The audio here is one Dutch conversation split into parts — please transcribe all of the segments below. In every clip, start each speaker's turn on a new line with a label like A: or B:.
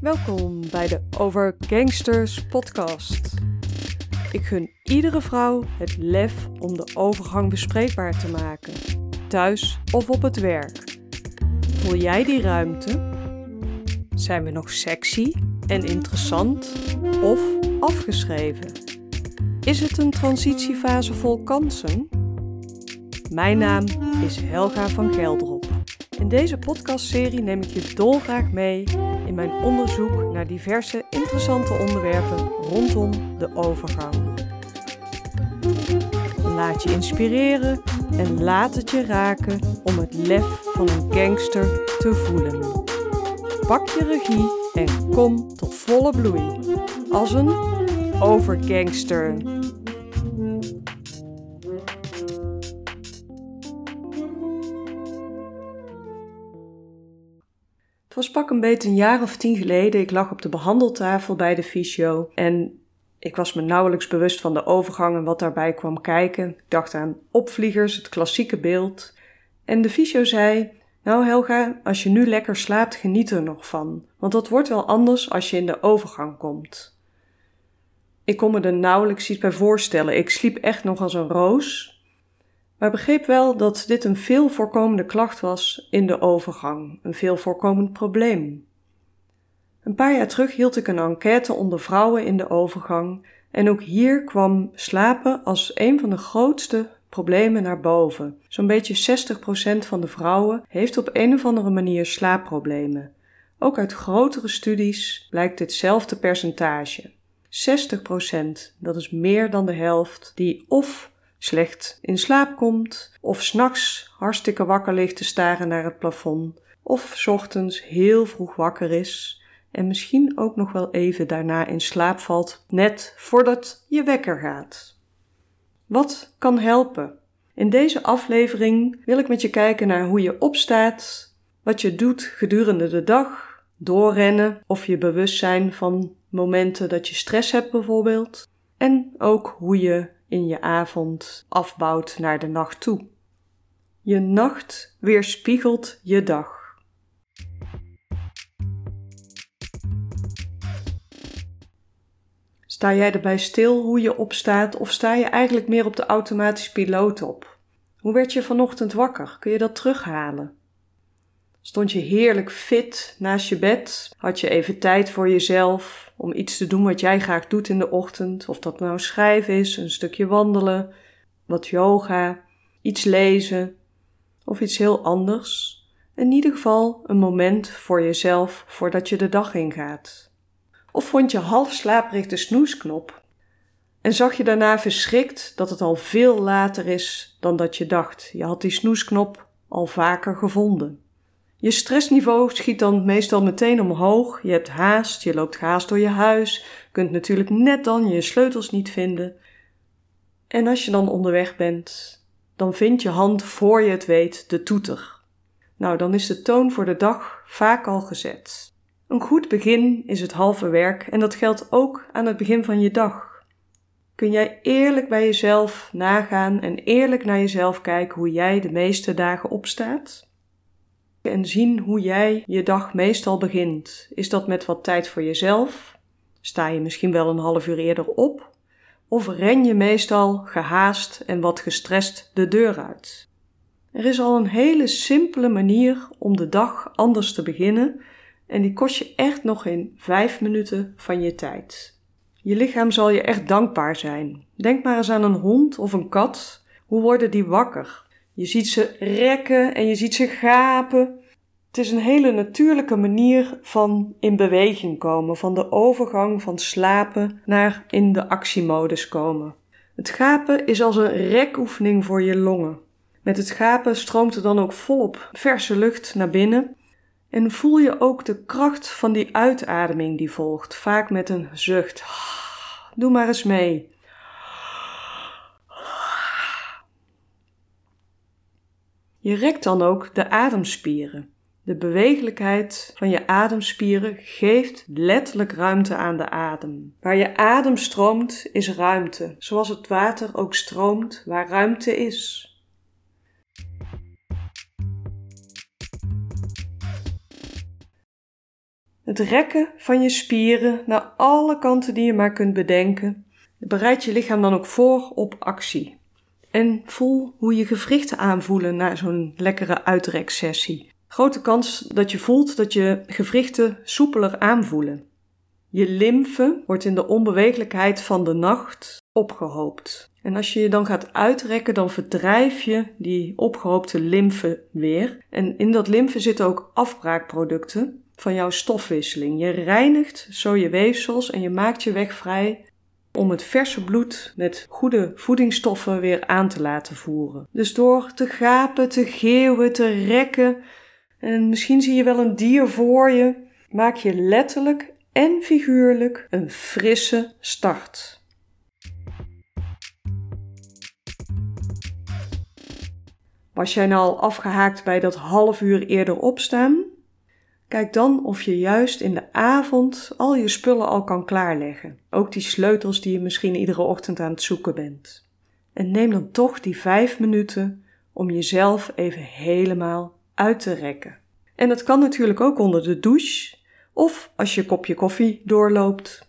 A: Welkom bij de Over Gangsters podcast. Ik gun iedere vrouw het lef om de overgang bespreekbaar te maken, thuis of op het werk. Voel jij die ruimte? Zijn we nog sexy en interessant of afgeschreven? Is het een transitiefase vol kansen? Mijn naam is Helga van Geldrop. In deze podcastserie neem ik je dolgraag mee in mijn onderzoek naar diverse interessante onderwerpen rondom de overgang. Laat je inspireren en laat het je raken om het lef van een gangster te voelen. Pak je regie en kom tot volle bloei als een overgangster. Was pak een beetje een jaar of tien geleden. Ik lag op de behandeltafel bij de fysio en ik was me nauwelijks bewust van de overgang en wat daarbij kwam kijken. Ik dacht aan opvliegers, het klassieke beeld. En de fysio zei: Nou, Helga, als je nu lekker slaapt, geniet er nog van. Want dat wordt wel anders als je in de overgang komt. Ik kon me er nauwelijks iets bij voorstellen. Ik sliep echt nog als een roos. Maar begreep wel dat dit een veel voorkomende klacht was in de overgang, een veel voorkomend probleem. Een paar jaar terug hield ik een enquête onder vrouwen in de overgang en ook hier kwam slapen als een van de grootste problemen naar boven. Zo'n beetje 60% van de vrouwen heeft op een of andere manier slaapproblemen. Ook uit grotere studies blijkt ditzelfde percentage. 60%, dat is meer dan de helft, die of slecht in slaap komt, of s'nachts hartstikke wakker ligt te staren naar het plafond, of s ochtends heel vroeg wakker is en misschien ook nog wel even daarna in slaap valt, net voordat je wekker gaat. Wat kan helpen? In deze aflevering wil ik met je kijken naar hoe je opstaat, wat je doet gedurende de dag, doorrennen of je bewust zijn van momenten dat je stress hebt bijvoorbeeld, en ook hoe je in je avond afbouwt naar de nacht toe. Je nacht weerspiegelt je dag. Sta jij erbij stil hoe je opstaat of sta je eigenlijk meer op de automatische piloot op? Hoe werd je vanochtend wakker? Kun je dat terughalen? Stond je heerlijk fit naast je bed? Had je even tijd voor jezelf om iets te doen wat jij graag doet in de ochtend? Of dat nou schrijven is, een stukje wandelen, wat yoga, iets lezen of iets heel anders. In ieder geval een moment voor jezelf voordat je de dag ingaat. Of vond je half slaperig de snoesknop en zag je daarna verschrikt dat het al veel later is dan dat je dacht. Je had die snoesknop al vaker gevonden. Je stressniveau schiet dan meestal meteen omhoog. Je hebt haast, je loopt haast door je huis, kunt natuurlijk net dan je sleutels niet vinden. En als je dan onderweg bent, dan vindt je hand voor je het weet de toeter. Nou, dan is de toon voor de dag vaak al gezet. Een goed begin is het halve werk en dat geldt ook aan het begin van je dag. Kun jij eerlijk bij jezelf nagaan en eerlijk naar jezelf kijken hoe jij de meeste dagen opstaat? En zien hoe jij je dag meestal begint. Is dat met wat tijd voor jezelf? Sta je misschien wel een half uur eerder op? Of ren je meestal gehaast en wat gestrest de deur uit? Er is al een hele simpele manier om de dag anders te beginnen en die kost je echt nog in vijf minuten van je tijd. Je lichaam zal je echt dankbaar zijn. Denk maar eens aan een hond of een kat. Hoe worden die wakker? Je ziet ze rekken en je ziet ze gapen. Het is een hele natuurlijke manier van in beweging komen, van de overgang van slapen naar in de actiemodus komen. Het gapen is als een rekoefening voor je longen. Met het gapen stroomt er dan ook volop verse lucht naar binnen en voel je ook de kracht van die uitademing die volgt, vaak met een zucht. Doe maar eens mee. Je rekt dan ook de ademspieren. De bewegelijkheid van je ademspieren geeft letterlijk ruimte aan de adem. Waar je adem stroomt, is ruimte, zoals het water ook stroomt waar ruimte is. Het rekken van je spieren naar alle kanten die je maar kunt bedenken. Bereid je lichaam dan ook voor op actie. En voel hoe je gewrichten aanvoelen na zo'n lekkere uitreksessie. Grote kans dat je voelt dat je gewrichten soepeler aanvoelen. Je lymfe wordt in de onbewegelijkheid van de nacht opgehoopt. En als je je dan gaat uitrekken, dan verdrijf je die opgehoopte lymfe weer. En in dat lymfe zitten ook afbraakproducten van jouw stofwisseling. Je reinigt zo je weefsels en je maakt je weg vrij om het verse bloed met goede voedingsstoffen weer aan te laten voeren. Dus door te gapen, te geeuwen, te rekken en misschien zie je wel een dier voor je, maak je letterlijk en figuurlijk een frisse start. Was jij nou al afgehaakt bij dat half uur eerder opstaan? Kijk dan of je juist in de avond al je spullen al kan klaarleggen. Ook die sleutels die je misschien iedere ochtend aan het zoeken bent. En neem dan toch die vijf minuten om jezelf even helemaal uit te rekken. En dat kan natuurlijk ook onder de douche of als je kopje koffie doorloopt.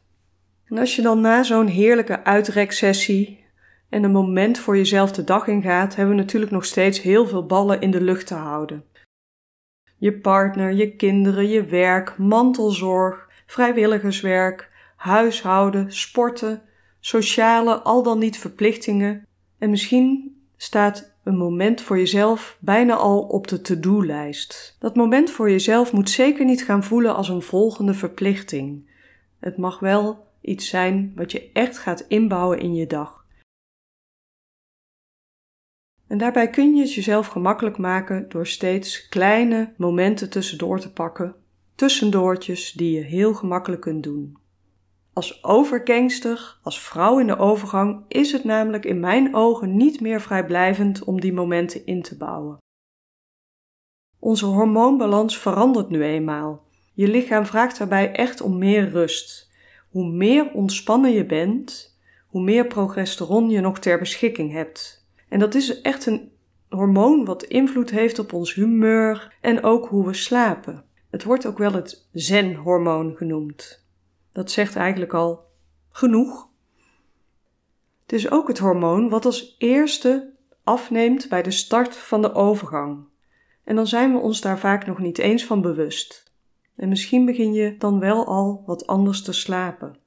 A: En als je dan na zo'n heerlijke uitreksessie en een moment voor jezelf de dag ingaat, hebben we natuurlijk nog steeds heel veel ballen in de lucht te houden. Je partner, je kinderen, je werk, mantelzorg, vrijwilligerswerk, huishouden, sporten, sociale, al dan niet verplichtingen. En misschien staat een moment voor jezelf bijna al op de to-do-lijst. Dat moment voor jezelf moet zeker niet gaan voelen als een volgende verplichting. Het mag wel iets zijn wat je echt gaat inbouwen in je dag. En daarbij kun je het jezelf gemakkelijk maken door steeds kleine momenten tussendoor te pakken, tussendoortjes die je heel gemakkelijk kunt doen. Als overgangster, als vrouw in de overgang, is het namelijk in mijn ogen niet meer vrijblijvend om die momenten in te bouwen. Onze hormoonbalans verandert nu eenmaal. Je lichaam vraagt daarbij echt om meer rust. Hoe meer ontspannen je bent, hoe meer progesteron je nog ter beschikking hebt. En dat is echt een hormoon wat invloed heeft op ons humeur en ook hoe we slapen. Het wordt ook wel het zen-hormoon genoemd. Dat zegt eigenlijk al genoeg. Het is ook het hormoon wat als eerste afneemt bij de start van de overgang. En dan zijn we ons daar vaak nog niet eens van bewust. En misschien begin je dan wel al wat anders te slapen.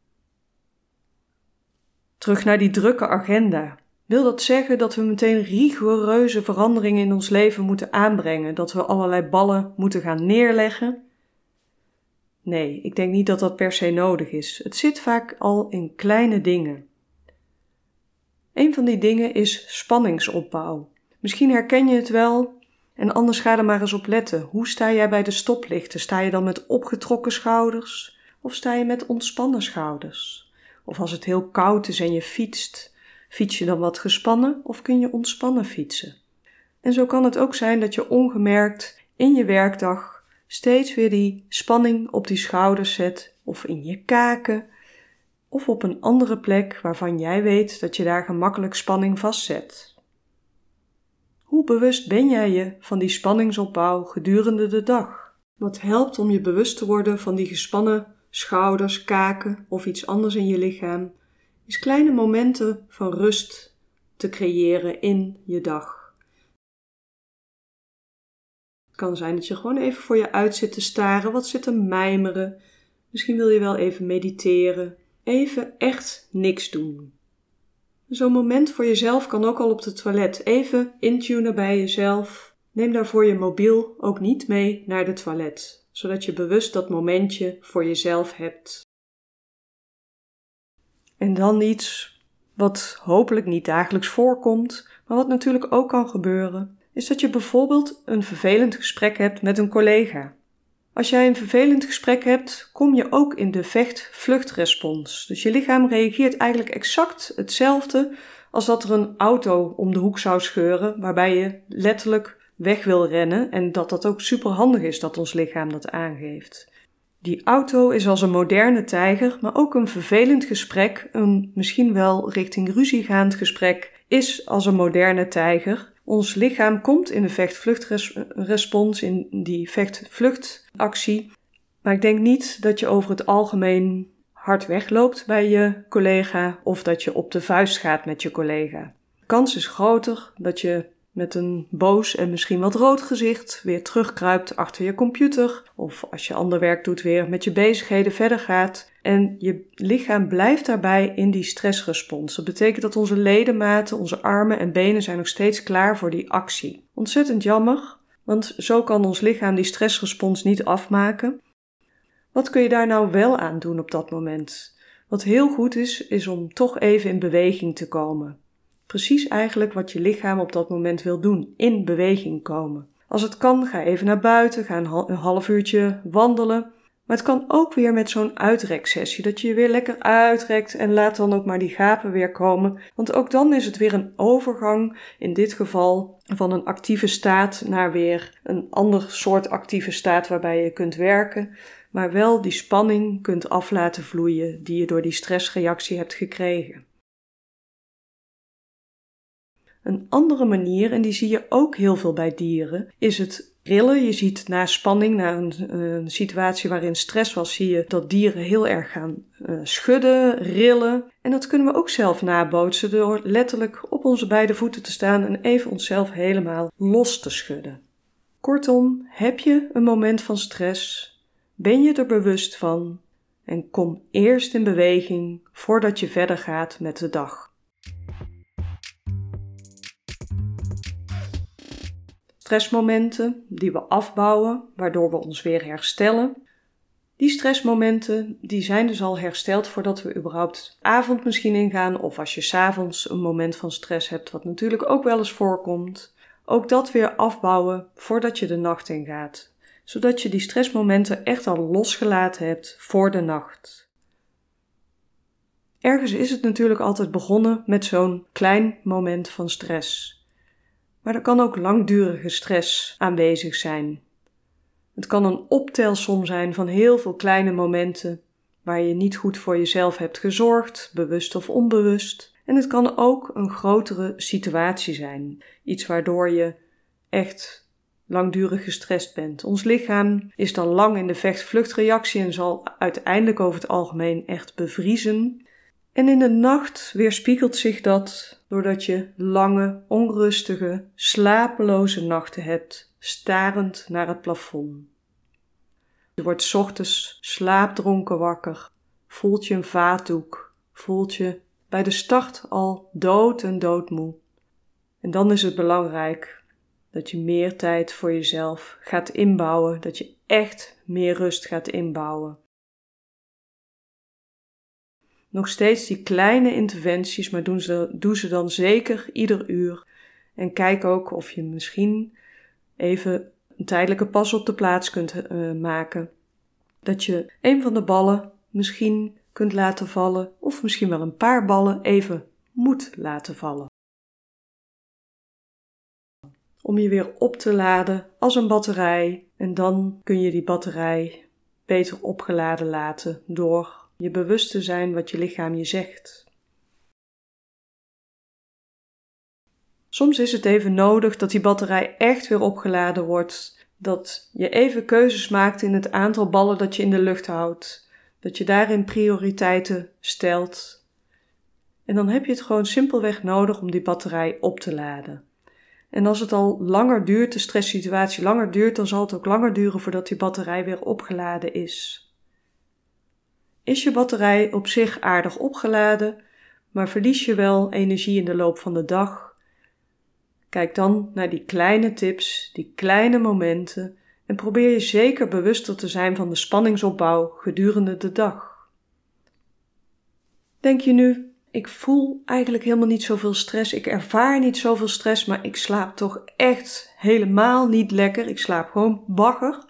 A: Terug naar die drukke agenda. Wil dat zeggen dat we meteen rigoureuze veranderingen in ons leven moeten aanbrengen? Dat we allerlei ballen moeten gaan neerleggen? Nee, ik denk niet dat dat per se nodig is. Het zit vaak al in kleine dingen. Een van die dingen is spanningsopbouw. Misschien herken je het wel en anders ga er maar eens op letten. Hoe sta jij bij de stoplichten? Sta je dan met opgetrokken schouders of sta je met ontspannen schouders? Of als het heel koud is en je fietst, fiets je dan wat gespannen of kun je ontspannen fietsen? En zo kan het ook zijn dat je ongemerkt in je werkdag steeds weer die spanning op die schouders zet of in je kaken of op een andere plek waarvan jij weet dat je daar gemakkelijk spanning vastzet. Hoe bewust ben jij je van die spanningsopbouw gedurende de dag? Wat helpt om je bewust te worden van die gespannen schouders, kaken of iets anders in je lichaam, is kleine momenten van rust te creëren in je dag kan zijn dat je gewoon even voor je uit zit te staren, wat zit te mijmeren. Misschien wil je wel even mediteren. Even echt niks doen. Zo'n moment voor jezelf kan ook al op het toilet. Even intunen bij jezelf. Neem daarvoor je mobiel ook niet mee naar de toilet, zodat je bewust dat momentje voor jezelf hebt. En dan iets wat hopelijk niet dagelijks voorkomt, maar wat natuurlijk ook kan gebeuren is dat je bijvoorbeeld een vervelend gesprek hebt met een collega. Als jij een vervelend gesprek hebt, kom je ook in de vecht-vluchtrespons. Dus je lichaam reageert eigenlijk exact hetzelfde als dat er een auto om de hoek zou scheuren, waarbij je letterlijk weg wil rennen en dat dat ook super handig is dat ons lichaam dat aangeeft. Die auto is als een moderne tijger, maar ook een vervelend gesprek, een misschien wel richting ruzie gaand gesprek, is als een moderne tijger. Ons lichaam komt in de vecht-vluchtrespons, in die vecht-vluchtactie. Maar ik denk niet dat je over het algemeen hard wegloopt bij je collega of dat je op de vuist gaat met je collega. De kans is groter dat je met een boos en misschien wat rood gezicht weer terugkruipt achter je computer of als je ander werk doet weer met je bezigheden verder gaat en je lichaam blijft daarbij in die stressrespons. Dat betekent dat onze ledematen, onze armen en benen zijn nog steeds klaar voor die actie. Ontzettend jammer, want zo kan ons lichaam die stressrespons niet afmaken. Wat kun je daar nou wel aan doen op dat moment? Wat heel goed is, is om toch even in beweging te komen. Precies eigenlijk wat je lichaam op dat moment wil doen: in beweging komen. Als het kan, ga even naar buiten, ga een half uurtje wandelen. Maar het kan ook weer met zo'n uitreksessie, dat je je weer lekker uitrekt en laat dan ook maar die gapen weer komen. Want ook dan is het weer een overgang, in dit geval van een actieve staat naar weer een ander soort actieve staat waarbij je kunt werken, maar wel die spanning kunt af laten vloeien die je door die stressreactie hebt gekregen. Een andere manier, en die zie je ook heel veel bij dieren, is het rillen. Je ziet na spanning, na een, situatie waarin stress was, zie je dat dieren heel erg gaan uh, schudden, rillen. En dat kunnen we ook zelf nabootsen door letterlijk op onze beide voeten te staan en even onszelf helemaal los te schudden. Kortom, heb je een moment van stress? Ben je er bewust van? En kom eerst in beweging voordat je verder gaat met de dag. Stressmomenten die we afbouwen, waardoor we ons weer herstellen. Die stressmomenten die zijn dus al hersteld voordat we überhaupt avond misschien ingaan of als je s'avonds een moment van stress hebt, wat natuurlijk ook wel eens voorkomt. Ook dat weer afbouwen voordat je de nacht ingaat, zodat je die stressmomenten echt al losgelaten hebt voor de nacht. Ergens is het natuurlijk altijd begonnen met zo'n klein moment van stress. Maar er kan ook langdurige stress aanwezig zijn. Het kan een optelsom zijn van heel veel kleine momenten waar je niet goed voor jezelf hebt gezorgd, bewust of onbewust. En het kan ook een grotere situatie zijn, iets waardoor je echt langdurig gestrest bent. Ons lichaam is dan lang in de vecht-vluchtreactie en zal uiteindelijk over het algemeen echt bevriezen. En in de nacht weerspiegelt zich dat doordat je lange, onrustige, slapeloze nachten hebt, starend naar het plafond. Je wordt ochtends slaapdronken wakker, voelt je een vaatdoek, voelt je bij de start al dood en doodmoe. En dan is het belangrijk dat je meer tijd voor jezelf gaat inbouwen, dat je echt meer rust gaat inbouwen nog steeds die kleine interventies, maar doen ze, doe ze dan zeker ieder uur. En kijk ook of je misschien even een tijdelijke pas op de plaats kunt uh, maken. Dat je een van de ballen misschien kunt laten vallen, of misschien wel een paar ballen even moet laten vallen. Om je weer op te laden als een batterij, en dan kun je die batterij beter opgeladen laten door je bewust te zijn wat je lichaam je zegt. Soms is het even nodig dat die batterij echt weer opgeladen wordt, dat je even keuzes maakt in het aantal ballen dat je in de lucht houdt, dat je daarin prioriteiten stelt. En dan heb je het gewoon simpelweg nodig om die batterij op te laden. En als het al langer duurt, de stresssituatie langer duurt, dan zal het ook langer duren voordat die batterij weer opgeladen is is je batterij op zich aardig opgeladen, maar verlies je wel energie in de loop van de dag. Kijk dan naar die kleine tips, die kleine momenten en probeer je zeker bewuster te zijn van de spanningsopbouw gedurende de dag. Denk je nu, ik voel eigenlijk helemaal niet zoveel stress, ik ervaar niet zoveel stress, maar ik slaap toch echt helemaal niet lekker, ik slaap gewoon bagger.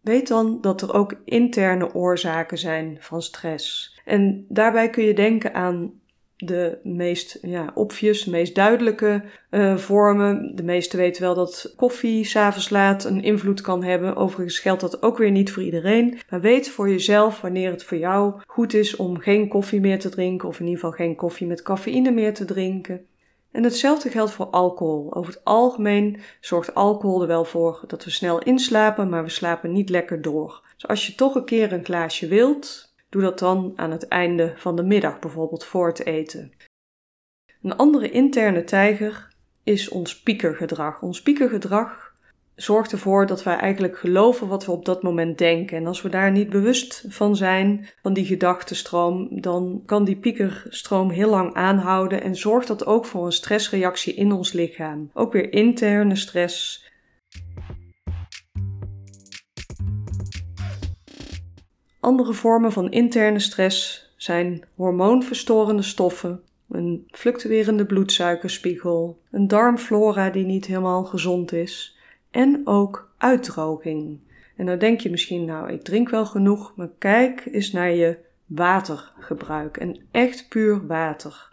A: Weet dan dat er ook interne oorzaken zijn van stress. En daarbij kun je denken aan de meest ja, obvious, meest duidelijke uh, vormen. De meesten weten wel dat koffie s'avonds laat een invloed kan hebben. Overigens geldt dat ook weer niet voor iedereen. Maar weet voor jezelf wanneer het voor jou goed is om geen koffie meer te drinken. Of in ieder geval geen koffie met cafeïne meer te drinken. En hetzelfde geldt voor alcohol. Over het algemeen zorgt alcohol er wel voor dat we snel inslapen, maar we slapen niet lekker door. Dus als je toch een keer een glaasje wilt, doe dat dan aan het einde van de middag, bijvoorbeeld voor het eten. Een andere interne tijger is ons piekergedrag. Ons piekergedrag zorgt ervoor dat wij eigenlijk geloven wat we op dat moment denken. En als we daar niet bewust van zijn, van die gedachtenstroom, dan kan die piekerstroom heel lang aanhouden en zorgt dat ook voor een stressreactie in ons lichaam. Ook weer interne stress. Andere vormen van interne stress zijn hormoonverstorende stoffen, een fluctuerende bloedsuikerspiegel, een darmflora die niet helemaal gezond is en ook uitdroging. En dan denk je misschien, nou, ik drink wel genoeg, maar kijk eens naar je watergebruik en echt puur water.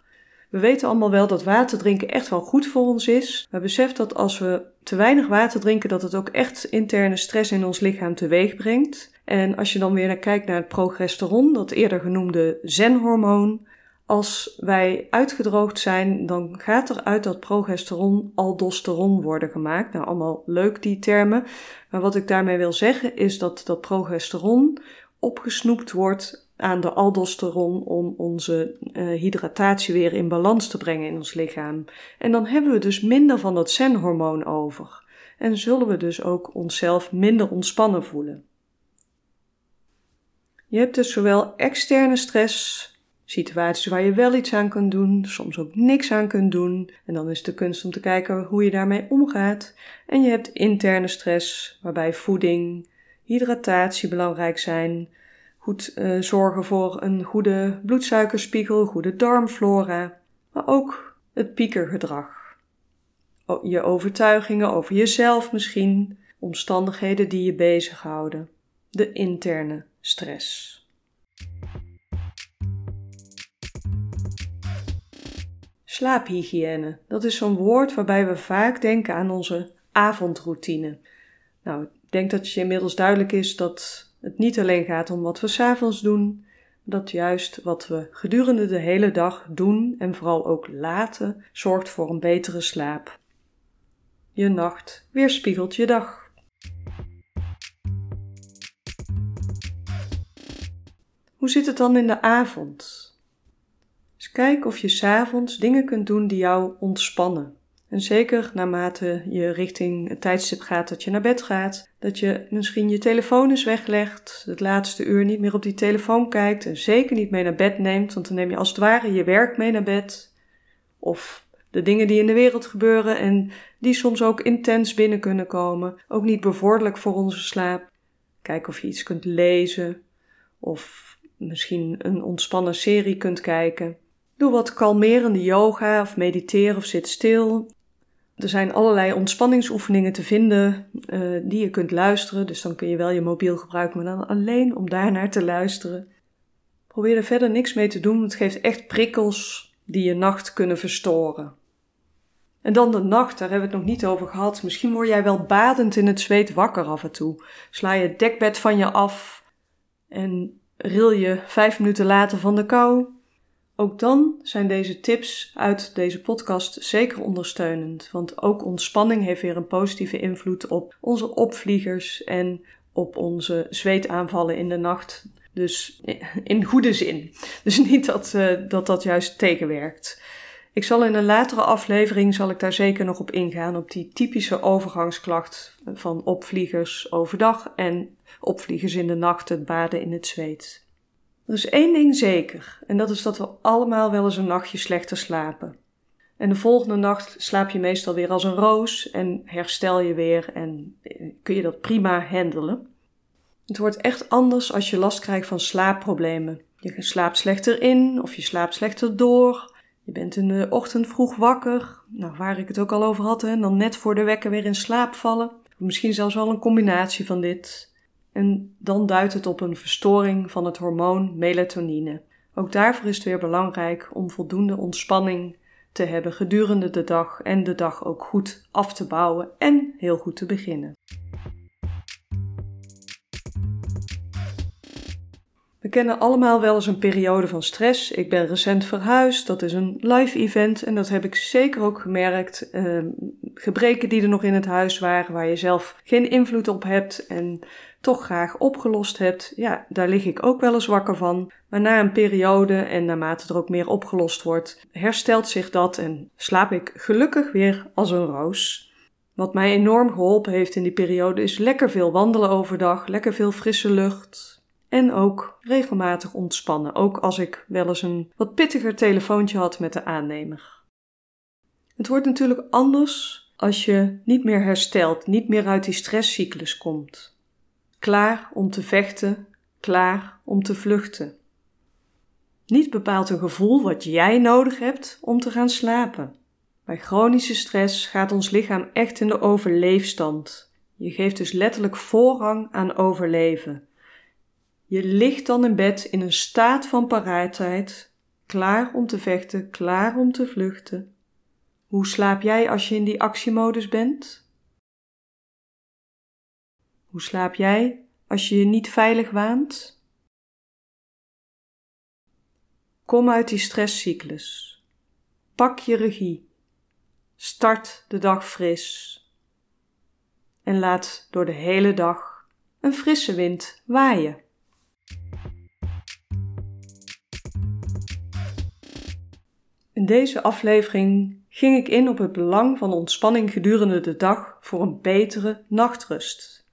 A: We weten allemaal wel dat water drinken echt wel goed voor ons is, maar besef dat als we te weinig water drinken, dat het ook echt interne stress in ons lichaam teweeg brengt. En als je dan weer naar kijkt naar het progesteron, dat eerder genoemde zenhormoon, als wij uitgedroogd zijn, dan gaat er uit dat progesteron aldosteron worden gemaakt. Nou, allemaal leuk die termen. Maar wat ik daarmee wil zeggen is dat dat progesteron opgesnoept wordt aan de aldosteron om onze uh, hydratatie weer in balans te brengen in ons lichaam. En dan hebben we dus minder van dat zenhormoon over. En zullen we dus ook onszelf minder ontspannen voelen. Je hebt dus zowel externe stress situaties waar je wel iets aan kunt doen, soms ook niks aan kunt doen. En dan is de kunst om te kijken hoe je daarmee omgaat. En je hebt interne stress, waarbij voeding, hydratatie belangrijk zijn. Goed uh, zorgen voor een goede bloedsuikerspiegel, goede darmflora. Maar ook het piekergedrag. Je overtuigingen over jezelf misschien, omstandigheden die je bezighouden. De interne stress. Slaaphygiëne, dat is zo'n woord waarbij we vaak denken aan onze avondroutine. Nou, ik denk dat je inmiddels duidelijk is dat het niet alleen gaat om wat we s'avonds doen, dat juist wat we gedurende de hele dag doen en vooral ook laten, zorgt voor een betere slaap. Je nacht weerspiegelt je dag. Hoe zit het dan in de avond? Kijk of je s'avonds dingen kunt doen die jou ontspannen. En zeker naarmate je richting het tijdstip gaat dat je naar bed gaat, dat je misschien je telefoon eens weglegt, het laatste uur niet meer op die telefoon kijkt en zeker niet mee naar bed neemt, want dan neem je als het ware je werk mee naar bed. Of de dingen die in de wereld gebeuren en die soms ook intens binnen kunnen komen, ook niet bevorderlijk voor onze slaap. Kijk of je iets kunt lezen of misschien een ontspannen serie kunt kijken. Doe wat kalmerende yoga of mediteer of zit stil. Er zijn allerlei ontspanningsoefeningen te vinden uh, die je kunt luisteren. Dus dan kun je wel je mobiel gebruiken, maar dan alleen om daarnaar te luisteren. Probeer er verder niks mee te doen. Het geeft echt prikkels die je nacht kunnen verstoren. En dan de nacht, daar hebben we het nog niet over gehad. Misschien word jij wel badend in het zweet wakker af en toe. Sla je het dekbed van je af en ril je vijf minuten later van de kou. Ook dan zijn deze tips uit deze podcast zeker ondersteunend, want ook ontspanning heeft weer een positieve invloed op onze opvliegers en op onze zweetaanvallen in de nacht. Dus in goede zin. Dus niet dat uh, dat, dat juist tegenwerkt. Ik zal in een latere aflevering zal ik daar zeker nog op ingaan, op die typische overgangsklacht van opvliegers overdag en opvliegers in de nacht, het baden in het zweet. Er is één ding zeker, en dat is dat we allemaal wel eens een nachtje slechter slapen. En de volgende nacht slaap je meestal weer als een roos en herstel je weer en eh, kun je dat prima handelen. Het wordt echt anders als je last krijgt van slaapproblemen. Je slaapt slechter in of je slaapt slechter door. Je bent in de ochtend vroeg wakker, nou, waar ik het ook al over had, en dan net voor de wekker weer in slaap vallen. Misschien zelfs wel een combinatie van dit. En dan duidt het op een verstoring van het hormoon melatonine. Ook daarvoor is het weer belangrijk om voldoende ontspanning te hebben gedurende de dag en de dag ook goed af te bouwen en heel goed te beginnen. We kennen allemaal wel eens een periode van stress. Ik ben recent verhuisd, dat is een live event en dat heb ik zeker ook gemerkt. Uh, gebreken die er nog in het huis waren, waar je zelf geen invloed op hebt en toch graag opgelost hebt, ja, daar lig ik ook wel eens wakker van. Maar na een periode en naarmate er ook meer opgelost wordt, herstelt zich dat en slaap ik gelukkig weer als een roos. Wat mij enorm geholpen heeft in die periode is lekker veel wandelen overdag, lekker veel frisse lucht, en ook regelmatig ontspannen, ook als ik wel eens een wat pittiger telefoontje had met de aannemer. Het wordt natuurlijk anders als je niet meer herstelt, niet meer uit die stresscyclus komt. Klaar om te vechten, klaar om te vluchten. Niet bepaalt een gevoel wat jij nodig hebt om te gaan slapen. Bij chronische stress gaat ons lichaam echt in de overleefstand. Je geeft dus letterlijk voorrang aan overleven. Je ligt dan in bed in een staat van paraatheid, klaar om te vechten, klaar om te vluchten. Hoe slaap jij als je in die actiemodus bent? Hoe slaap jij als je je niet veilig waant? Kom uit die stresscyclus. Pak je regie. Start de dag fris. En laat door de hele dag een frisse wind waaien. In deze aflevering ging ik in op het belang van ontspanning gedurende de dag voor een betere nachtrust,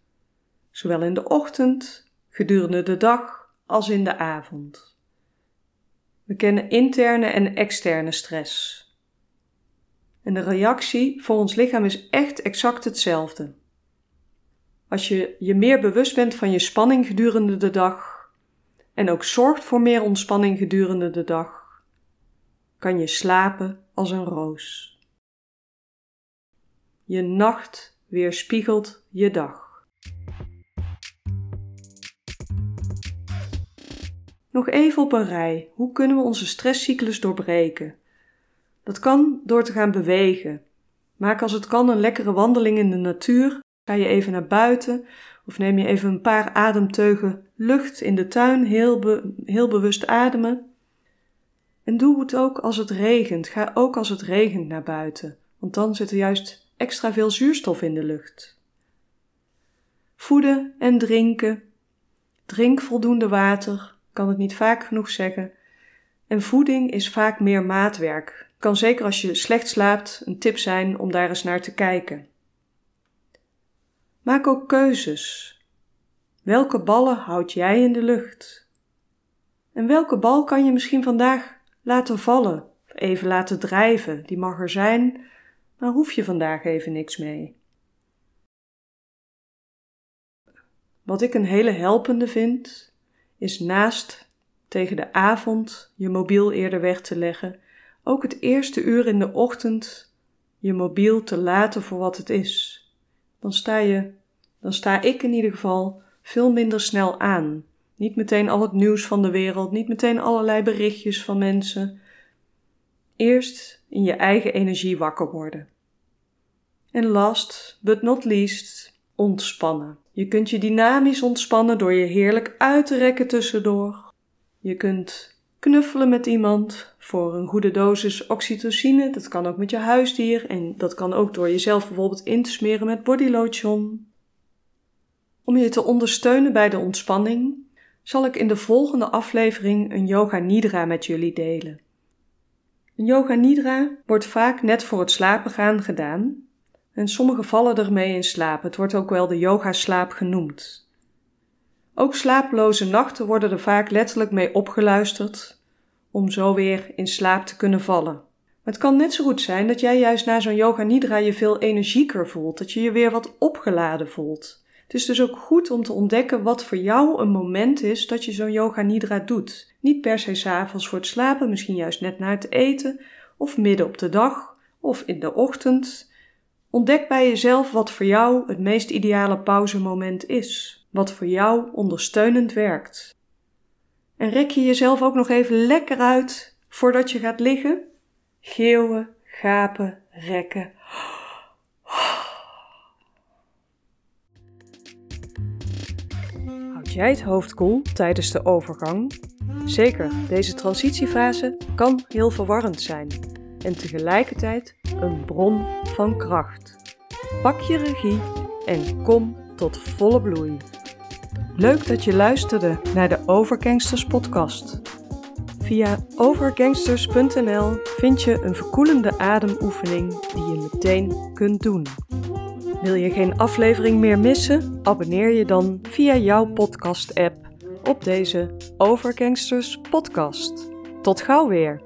A: zowel in de ochtend, gedurende de dag als in de avond. We kennen interne en externe stress. En de reactie voor ons lichaam is echt exact hetzelfde. Als je je meer bewust bent van je spanning gedurende de dag en ook zorgt voor meer ontspanning gedurende de dag, kan je slapen als een roos. Je nacht weerspiegelt je dag. Nog even op een rij. Hoe kunnen we onze stresscyclus doorbreken? Dat kan door te gaan bewegen. Maak als het kan een lekkere wandeling in de natuur. Ga je even naar buiten of neem je even een paar ademteugen lucht in de tuin, heel, heel bewust ademen. En doe het ook als het regent. Ga ook als het regent naar buiten, want dan zit er juist extra veel zuurstof in de lucht. Voeden en drinken. Drink voldoende water, kan het niet vaak genoeg zeggen. En voeding is vaak meer maatwerk. Kan zeker als je slecht slaapt een tip zijn om daar eens naar te kijken. Maak ook keuzes. Welke ballen houd jij in de lucht? En welke bal kan je misschien vandaag laten vallen, even laten drijven. Die mag er zijn, maar hoef je vandaag even niks mee. Wat ik een hele helpende vind, is naast tegen de avond je mobiel eerder weg te leggen, ook het eerste uur in de ochtend je mobiel te laten voor wat het is. Dan sta je, dan sta ik in ieder geval veel minder snel aan. Niet meteen al het nieuws van de wereld, niet meteen allerlei berichtjes van mensen. Eerst in je eigen energie wakker worden. En last but not least, ontspannen. Je kunt je dynamisch ontspannen door je heerlijk uit te rekken tussendoor. Je kunt knuffelen met iemand voor een goede dosis oxytocine. Dat kan ook met je huisdier en dat kan ook door jezelf bijvoorbeeld in te smeren met bodylotion. Om je te ondersteunen bij de ontspanning zal ik in de volgende aflevering een yoga nidra met jullie delen. Een yoga nidra wordt vaak net voor het slapen gaan gedaan en sommigen vallen ermee in slaap. Het wordt ook wel de yoga slaap genoemd. Ook slapeloze nachten worden er vaak letterlijk mee opgeluisterd om zo weer in slaap te kunnen vallen. Maar het kan net zo goed zijn dat jij juist na zo'n yoga nidra je veel energieker voelt, dat je je weer wat opgeladen voelt. Het is dus ook goed om te ontdekken wat voor jou een moment is dat je zo'n yoga nidra doet. Niet per se s'avonds voor het slapen, misschien juist net na het eten, of midden op de dag, of in de ochtend. Ontdek bij jezelf wat voor jou het meest ideale pauzemoment is, wat voor jou ondersteunend werkt. En rek je jezelf ook nog even lekker uit voordat je gaat liggen. Geeuwen, gapen, rekken. Jij het hoofd koel tijdens de overgang? Zeker, deze transitiefase kan heel verwarrend zijn en tegelijkertijd een bron van kracht. Pak je regie en kom tot volle bloei. Leuk dat je luisterde naar de Overgangsters podcast. Via overgangsters.nl vind je een verkoelende ademoefening die je meteen kunt doen. Wil je geen aflevering meer missen? Abonneer je dan via jouw podcast-app op deze Overgangsters podcast. Tot gauw weer!